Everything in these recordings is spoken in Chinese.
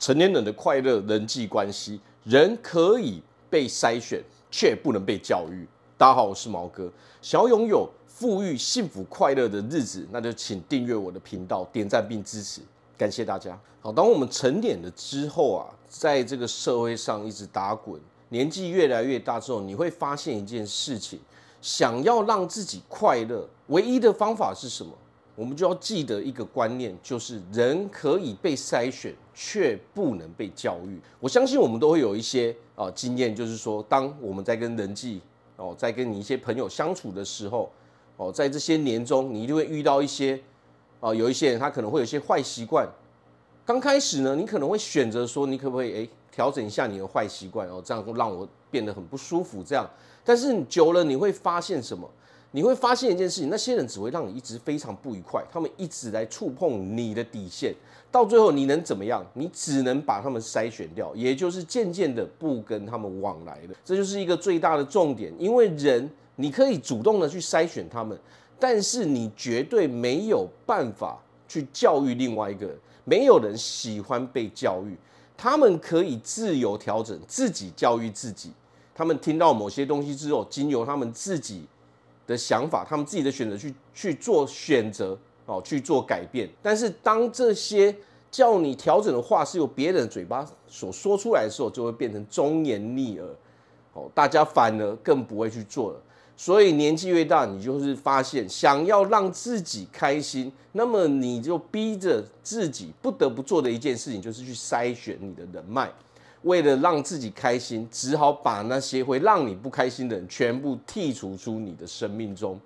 成年人的快乐人际关系，人可以被筛选，却不能被教育。大家好，我是毛哥。想要拥有富裕、幸福、快乐的日子，那就请订阅我的频道，点赞并支持，感谢大家。好，当我们成年了之后啊，在这个社会上一直打滚，年纪越来越大之后，你会发现一件事情：想要让自己快乐，唯一的方法是什么？我们就要记得一个观念，就是人可以被筛选，却不能被教育。我相信我们都会有一些啊经验，就是说，当我们在跟人际哦，在跟你一些朋友相处的时候，哦，在这些年中，你一定会遇到一些啊，有一些人他可能会有一些坏习惯。刚开始呢，你可能会选择说，你可不可以哎调整一下你的坏习惯哦，这样会让我变得很不舒服。这样，但是你久了你会发现什么？你会发现一件事情，那些人只会让你一直非常不愉快，他们一直来触碰你的底线，到最后你能怎么样？你只能把他们筛选掉，也就是渐渐的不跟他们往来了。这就是一个最大的重点，因为人你可以主动的去筛选他们，但是你绝对没有办法去教育另外一个人。没有人喜欢被教育，他们可以自由调整，自己教育自己。他们听到某些东西之后，经由他们自己。的想法，他们自己的选择去去做选择哦，去做改变。但是当这些叫你调整的话是由别人的嘴巴所说出来的时候，就会变成忠言逆耳哦，大家反而更不会去做了。所以年纪越大，你就是发现想要让自己开心，那么你就逼着自己不得不做的一件事情，就是去筛选你的人脉。为了让自己开心，只好把那些会让你不开心的人全部剔除出你的生命中。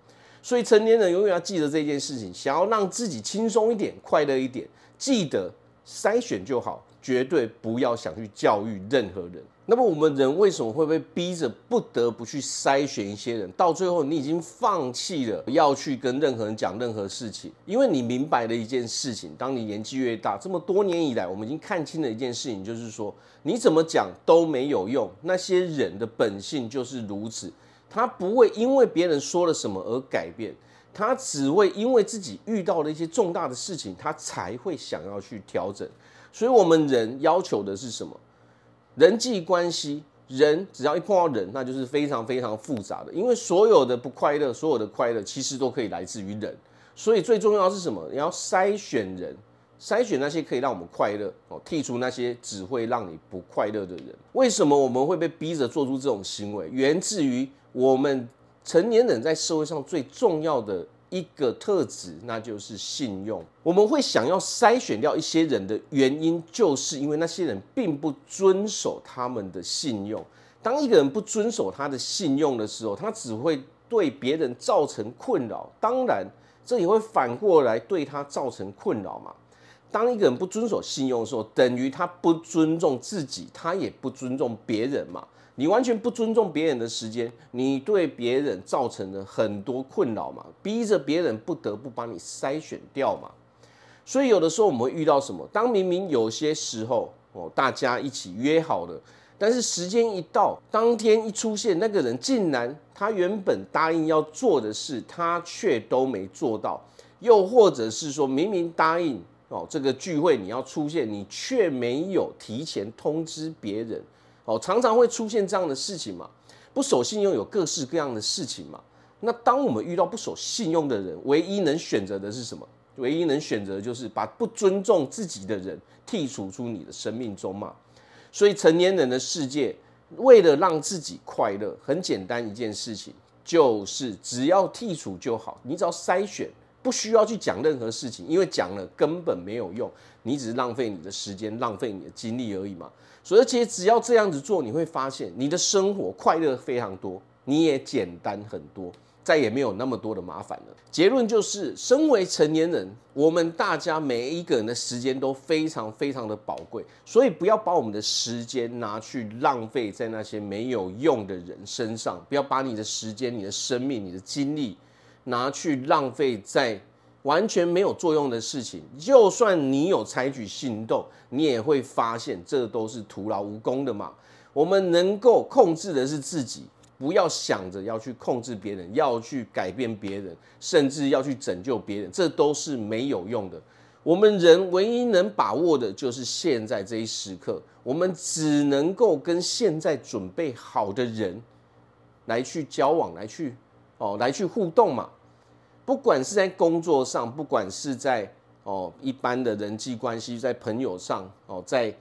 所以成年人永远要记得这件事情：想要让自己轻松一点、快乐一点，记得筛选就好，绝对不要想去教育任何人。那么我们人为什么会被逼着不得不去筛选一些人？到最后，你已经放弃了要去跟任何人讲任何事情，因为你明白了一件事情：当你年纪越大，这么多年以来，我们已经看清了一件事情，就是说，你怎么讲都没有用。那些人的本性就是如此，他不会因为别人说了什么而改变，他只会因为自己遇到了一些重大的事情，他才会想要去调整。所以，我们人要求的是什么？人际关系，人只要一碰到人，那就是非常非常复杂的。因为所有的不快乐，所有的快乐，其实都可以来自于人。所以最重要是什么？你要筛选人，筛选那些可以让我们快乐哦，剔除那些只会让你不快乐的人。为什么我们会被逼着做出这种行为？源自于我们成年人在社会上最重要的。一个特质，那就是信用。我们会想要筛选掉一些人的原因，就是因为那些人并不遵守他们的信用。当一个人不遵守他的信用的时候，他只会对别人造成困扰。当然，这也会反过来对他造成困扰嘛。当一个人不遵守信用的时候，等于他不尊重自己，他也不尊重别人嘛。你完全不尊重别人的时间，你对别人造成了很多困扰嘛，逼着别人不得不把你筛选掉嘛。所以有的时候我们会遇到什么？当明明有些时候哦，大家一起约好了，但是时间一到，当天一出现，那个人竟然他原本答应要做的事，他却都没做到。又或者是说明明答应哦，这个聚会你要出现，你却没有提前通知别人。哦，常常会出现这样的事情嘛，不守信用有各式各样的事情嘛。那当我们遇到不守信用的人，唯一能选择的是什么？唯一能选择就是把不尊重自己的人剔除出你的生命中嘛。所以成年人的世界，为了让自己快乐，很简单一件事情，就是只要剔除就好。你只要筛选，不需要去讲任何事情，因为讲了根本没有用，你只是浪费你的时间，浪费你的精力而已嘛。所以，而且只要这样子做，你会发现你的生活快乐非常多，你也简单很多，再也没有那么多的麻烦了。结论就是，身为成年人，我们大家每一个人的时间都非常非常的宝贵，所以不要把我们的时间拿去浪费在那些没有用的人身上，不要把你的时间、你的生命、你的精力拿去浪费在。完全没有作用的事情，就算你有采取行动，你也会发现这都是徒劳无功的嘛。我们能够控制的是自己，不要想着要去控制别人，要去改变别人，甚至要去拯救别人，这都是没有用的。我们人唯一能把握的就是现在这一时刻，我们只能够跟现在准备好的人来去交往，来去哦，来去互动嘛。不管是在工作上，不管是在哦一般的人际关系，在朋友上哦，在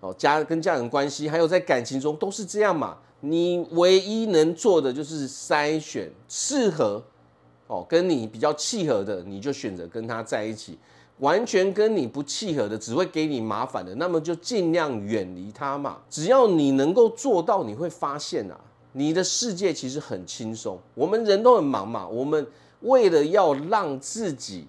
哦家跟家人关系，还有在感情中都是这样嘛。你唯一能做的就是筛选适合哦跟你比较契合的，你就选择跟他在一起。完全跟你不契合的，只会给你麻烦的，那么就尽量远离他嘛。只要你能够做到，你会发现啊，你的世界其实很轻松。我们人都很忙嘛，我们为了要让自己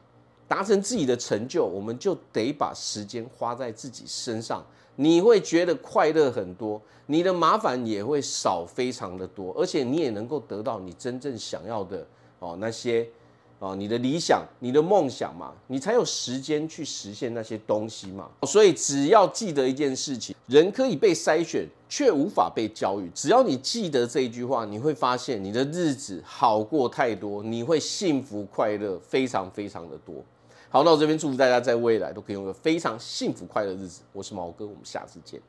达成自己的成就，我们就得把时间花在自己身上。你会觉得快乐很多，你的麻烦也会少非常的多，而且你也能够得到你真正想要的哦那些。啊，你的理想、你的梦想嘛，你才有时间去实现那些东西嘛。所以只要记得一件事情，人可以被筛选，却无法被教育。只要你记得这一句话，你会发现你的日子好过太多，你会幸福快乐非常非常的多。好，那我这边祝福大家在未来都可以拥有非常幸福快乐的日子。我是毛哥，我们下次见。